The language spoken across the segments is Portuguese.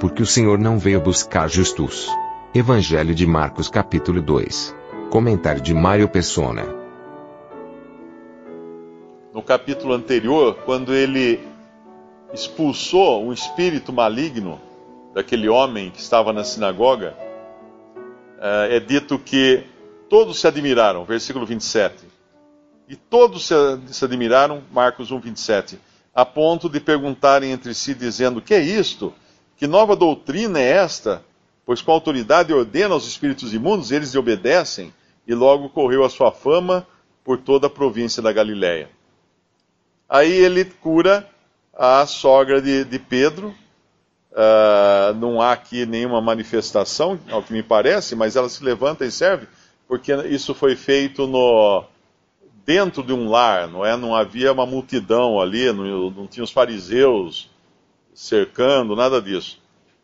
Porque o Senhor não veio buscar justos. Evangelho de Marcos capítulo 2. Comentário de Mário Persona. No capítulo anterior, quando ele expulsou um espírito maligno daquele homem que estava na sinagoga, é dito que todos se admiraram, versículo 27. E todos se admiraram, Marcos 1, 27, a ponto de perguntarem entre si, dizendo: Que é isto? Que nova doutrina é esta? Pois com autoridade ordena aos espíritos imundos, eles lhe obedecem, e logo correu a sua fama por toda a província da Galiléia. Aí ele cura a sogra de, de Pedro. Uh, não há aqui nenhuma manifestação, ao que me parece, mas ela se levanta e serve, porque isso foi feito no dentro de um lar, não é? Não havia uma multidão ali, não, não tinha os fariseus cercando, nada disso.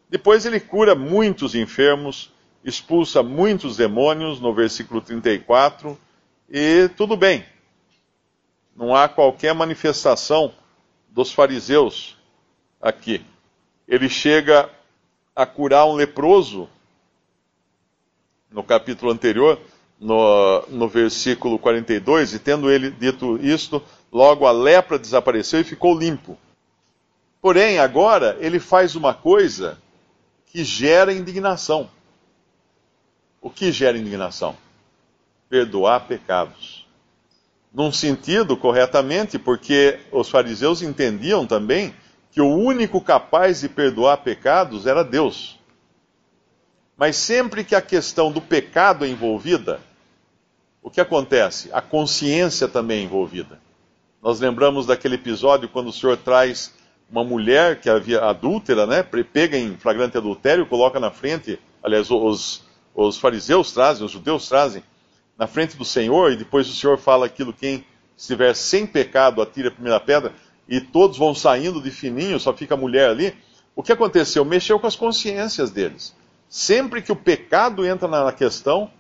Depois ele cura muitos enfermos, expulsa muitos demônios, no versículo 34, e tudo bem. Não há qualquer manifestação dos fariseus aqui. Ele chega a curar um leproso, no capítulo anterior, no, no versículo 42, e tendo ele dito isto, logo a lepra desapareceu e ficou limpo. Porém, agora ele faz uma coisa que gera indignação. O que gera indignação? Perdoar pecados num sentido corretamente, porque os fariseus entendiam também que o único capaz de perdoar pecados era Deus. Mas sempre que a questão do pecado é envolvida, o que acontece? A consciência também é envolvida. Nós lembramos daquele episódio quando o Senhor traz uma mulher que havia adúltera, né, pega em flagrante adultério, coloca na frente, aliás, os, os fariseus trazem, os judeus trazem, na frente do Senhor, e depois o Senhor fala aquilo: quem estiver sem pecado, atire a primeira pedra, e todos vão saindo de fininho, só fica a mulher ali. O que aconteceu? Mexeu com as consciências deles. Sempre que o pecado entra na questão,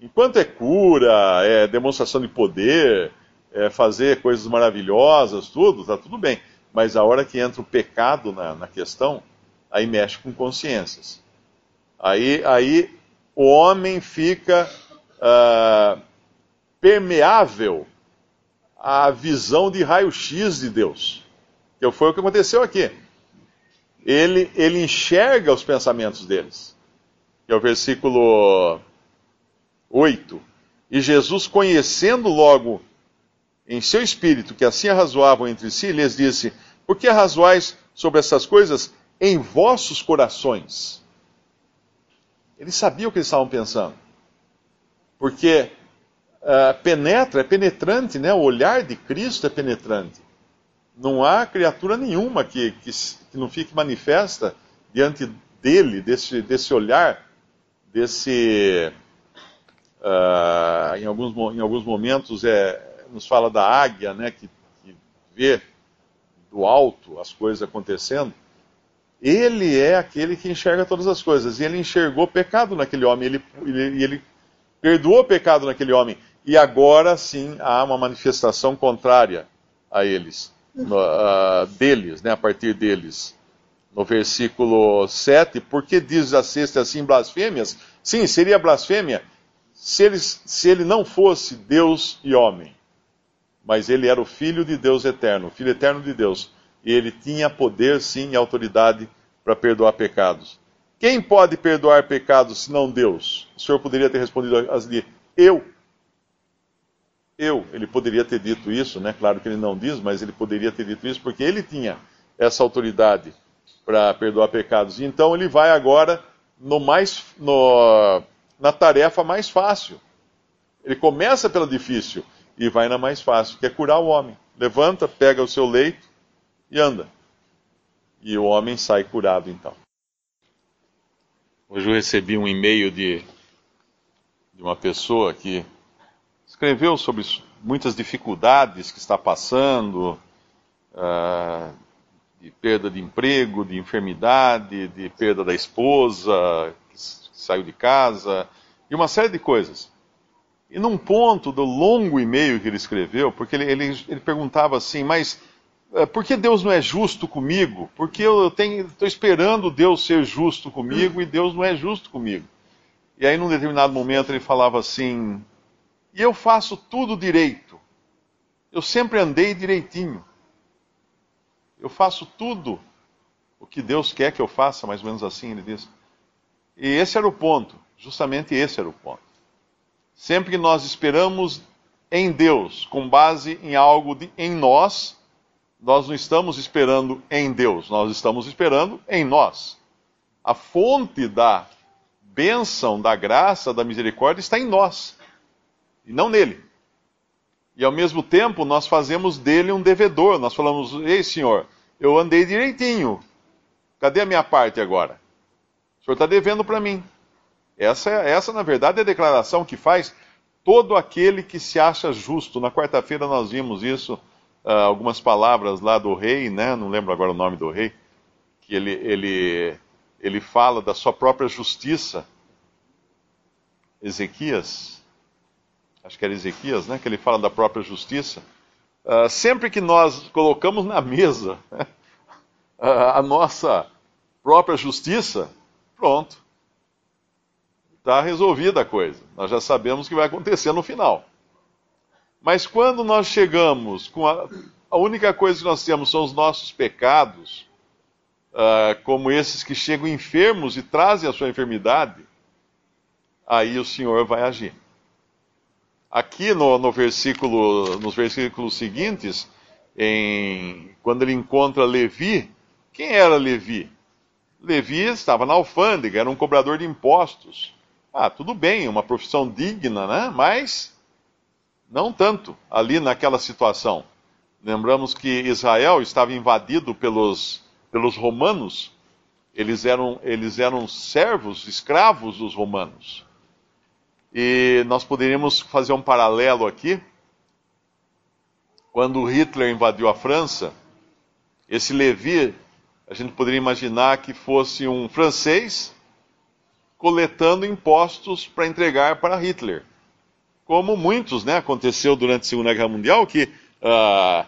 enquanto é cura, é demonstração de poder, é fazer coisas maravilhosas, tudo, tá tudo bem. Mas a hora que entra o pecado na, na questão, aí mexe com consciências. Aí, aí o homem fica uh, permeável à visão de raio-x de Deus. Que foi o que aconteceu aqui. Ele, ele enxerga os pensamentos deles. Que é o versículo 8. E Jesus, conhecendo logo em seu espírito que assim arrazoavam entre si, lhes disse: Por que arrazoais sobre essas coisas em vossos corações? Ele sabia o que eles estavam pensando porque uh, penetra, é penetrante, né? o olhar de Cristo é penetrante. Não há criatura nenhuma que, que, que não fique manifesta diante dele, desse, desse olhar, desse. Uh, em, alguns, em alguns momentos é, nos fala da águia, né, que, que vê do alto as coisas acontecendo. Ele é aquele que enxerga todas as coisas. E ele enxergou pecado naquele homem. Ele, ele, ele perdoou o pecado naquele homem. E agora sim há uma manifestação contrária a eles, no, uh, deles, né, a partir deles. No versículo 7, por que diz a sexta assim blasfêmias? Sim, seria blasfêmia se ele, se ele não fosse Deus e homem. Mas ele era o Filho de Deus eterno, o Filho eterno de Deus. E ele tinha poder, sim, e autoridade para perdoar pecados. Quem pode perdoar pecados senão Deus? O Senhor poderia ter respondido ali, eu. Eu. Ele poderia ter dito isso, né? Claro que ele não diz, mas ele poderia ter dito isso porque ele tinha essa autoridade para perdoar pecados. Então ele vai agora no mais, no, na tarefa mais fácil. Ele começa pela difícil e vai na mais fácil, que é curar o homem. Levanta, pega o seu leito e anda. E o homem sai curado então. Hoje eu recebi um e-mail de, de uma pessoa que escreveu sobre muitas dificuldades que está passando, uh, de perda de emprego, de enfermidade, de perda da esposa que saiu de casa, e uma série de coisas. E num ponto do longo e-mail que ele escreveu, porque ele, ele, ele perguntava assim, mas uh, por que Deus não é justo comigo? Porque eu estou esperando Deus ser justo comigo e Deus não é justo comigo. E aí, num determinado momento, ele falava assim: e eu faço tudo direito. Eu sempre andei direitinho. Eu faço tudo o que Deus quer que eu faça, mais ou menos assim, ele diz. E esse era o ponto, justamente esse era o ponto. Sempre que nós esperamos em Deus, com base em algo de, em nós, nós não estamos esperando em Deus, nós estamos esperando em nós. A fonte da bênção, da graça, da misericórdia está em nós, e não nele. E ao mesmo tempo, nós fazemos dele um devedor. Nós falamos: Ei, senhor, eu andei direitinho. Cadê a minha parte agora? O senhor está devendo para mim. Essa, essa, na verdade, é a declaração que faz todo aquele que se acha justo. Na quarta-feira nós vimos isso, uh, algumas palavras lá do rei, né? não lembro agora o nome do rei, que ele, ele, ele fala da sua própria justiça. Ezequias, acho que era Ezequias, né, que ele fala da própria justiça. Uh, sempre que nós colocamos na mesa uh, a nossa própria justiça, pronto. Está resolvida a coisa. Nós já sabemos o que vai acontecer no final. Mas quando nós chegamos com a, a única coisa que nós temos são os nossos pecados, uh, como esses que chegam enfermos e trazem a sua enfermidade, aí o Senhor vai agir. Aqui no, no versículo, nos versículos seguintes, em, quando ele encontra Levi, quem era Levi? Levi estava na alfândega, era um cobrador de impostos. Ah, tudo bem, uma profissão digna, né? Mas não tanto ali naquela situação. Lembramos que Israel estava invadido pelos, pelos romanos. Eles eram, eles eram servos, escravos dos romanos. E nós poderíamos fazer um paralelo aqui. Quando Hitler invadiu a França, esse Levi, a gente poderia imaginar que fosse um francês coletando impostos para entregar para Hitler. Como muitos, né, aconteceu durante a Segunda Guerra Mundial, que uh,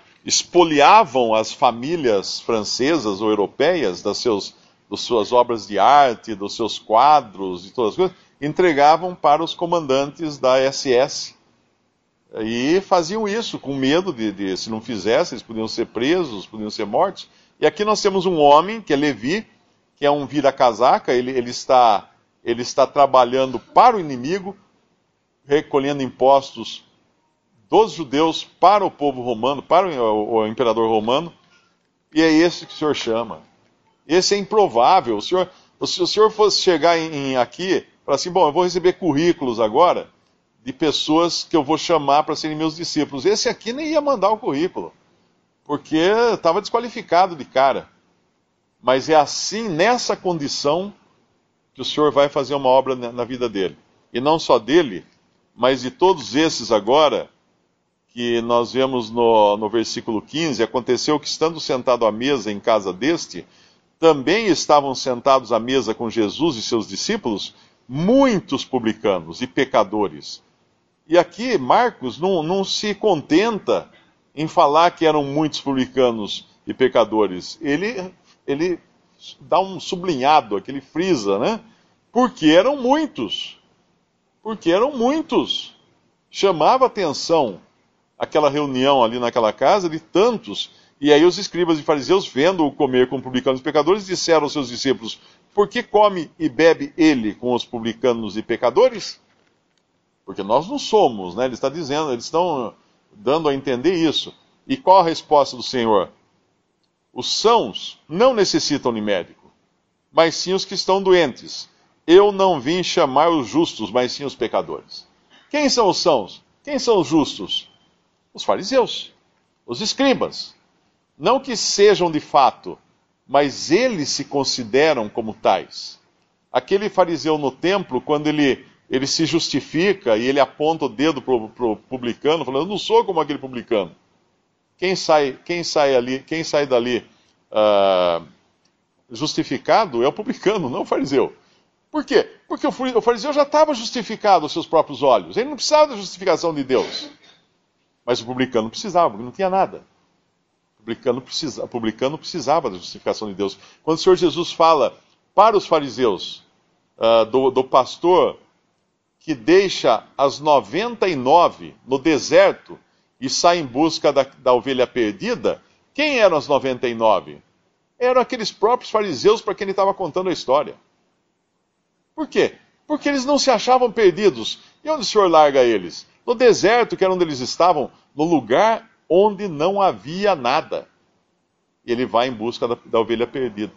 as famílias francesas ou europeias das, seus, das suas obras de arte, dos seus quadros e todas as coisas, entregavam para os comandantes da SS. E faziam isso com medo de, de, se não fizessem, eles podiam ser presos, podiam ser mortos. E aqui nós temos um homem, que é Levi, que é um vira-casaca, ele, ele, está, ele está trabalhando para o inimigo, recolhendo impostos dos judeus para o povo romano, para o, imperador romano, e é esse que o senhor chama. Esse é improvável. O senhor, se o senhor fosse chegar em, em aqui Fala assim: bom, eu vou receber currículos agora de pessoas que eu vou chamar para serem meus discípulos. Esse aqui nem ia mandar o currículo, porque estava desqualificado de cara. Mas é assim, nessa condição, que o Senhor vai fazer uma obra na vida dele. E não só dele, mas de todos esses agora, que nós vemos no, no versículo 15: aconteceu que, estando sentado à mesa em casa deste, também estavam sentados à mesa com Jesus e seus discípulos muitos publicanos e pecadores. E aqui Marcos não, não se contenta em falar que eram muitos publicanos e pecadores. Ele, ele dá um sublinhado, aquele frisa, né? Porque eram muitos. Porque eram muitos. Chamava atenção aquela reunião ali naquela casa de tantos. E aí os escribas e fariseus, vendo-o comer com publicanos e pecadores, disseram aos seus discípulos: por que come e bebe ele com os publicanos e pecadores? Porque nós não somos, né? Ele está dizendo, eles estão dando a entender isso. E qual a resposta do Senhor? Os sãos não necessitam de médico, mas sim os que estão doentes. Eu não vim chamar os justos, mas sim os pecadores. Quem são os sãos? Quem são os justos? Os fariseus, os escribas. Não que sejam de fato, mas eles se consideram como tais. Aquele fariseu no templo, quando ele, ele se justifica e ele aponta o dedo para o publicano, falando: Eu não sou como aquele publicano. Quem sai, quem sai, ali, quem sai dali uh, justificado é o publicano, não o fariseu. Por quê? Porque o fariseu já estava justificado aos seus próprios olhos. Ele não precisava da justificação de Deus. Mas o publicano precisava, porque não tinha nada. O publicano, precisa, o publicano precisava da justificação de Deus. Quando o Senhor Jesus fala para os fariseus uh, do, do pastor que deixa as 99 no deserto e sai em busca da, da ovelha perdida, quem eram as 99? Eram aqueles próprios fariseus para quem ele estava contando a história. Por quê? Porque eles não se achavam perdidos. E onde o Senhor larga eles? No deserto, que era onde eles estavam, no lugar onde não havia nada. E ele vai em busca da, da ovelha perdida.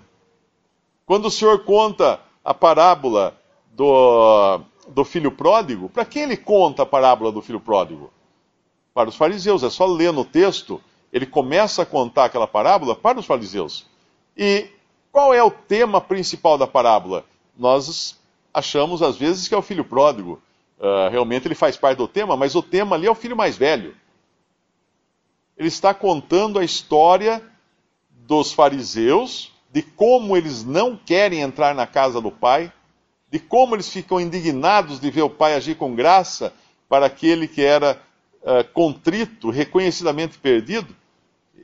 Quando o Senhor conta a parábola do, do filho pródigo, para quem ele conta a parábola do filho pródigo? Para os fariseus. É só ler no texto, ele começa a contar aquela parábola para os fariseus. E qual é o tema principal da parábola? Nós achamos às vezes que é o filho pródigo. Uh, realmente ele faz parte do tema, mas o tema ali é o filho mais velho. Ele está contando a história dos fariseus, de como eles não querem entrar na casa do pai, de como eles ficam indignados de ver o pai agir com graça para aquele que era uh, contrito, reconhecidamente perdido.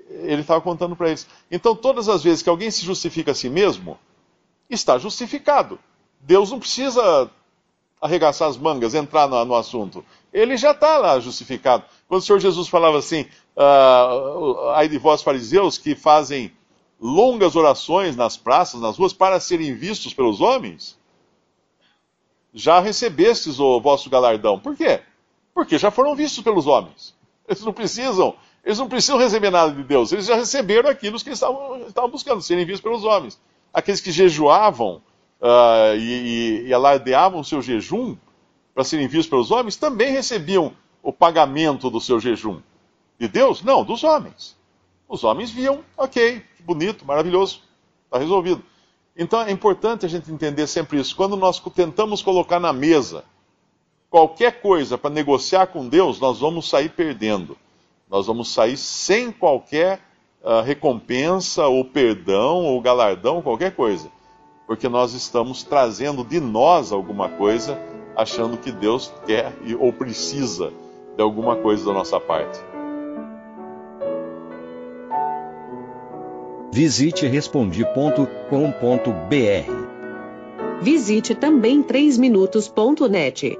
Ele estava contando para eles. Então, todas as vezes que alguém se justifica a si mesmo, está justificado. Deus não precisa arregaçar as mangas, entrar no, no assunto. Ele já está lá justificado. Quando o Senhor Jesus falava assim, uh, ai de vós fariseus que fazem longas orações nas praças, nas ruas, para serem vistos pelos homens, já recebestes o vosso galardão. Por quê? Porque já foram vistos pelos homens. Eles não precisam, eles não precisam receber nada de Deus. Eles já receberam aquilo que eles estavam, estavam buscando, serem vistos pelos homens. Aqueles que jejuavam uh, e, e, alardeavam o seu jejum para serem vistos pelos homens, também recebiam o pagamento do seu jejum. De Deus? Não, dos homens. Os homens viam, ok, bonito, maravilhoso, está resolvido. Então é importante a gente entender sempre isso. Quando nós tentamos colocar na mesa qualquer coisa para negociar com Deus, nós vamos sair perdendo. Nós vamos sair sem qualquer uh, recompensa, ou perdão, ou galardão, qualquer coisa porque nós estamos trazendo de nós alguma coisa, achando que Deus quer ou precisa de alguma coisa da nossa parte. Visite respondi.com.br. Visite também 3minutos.net.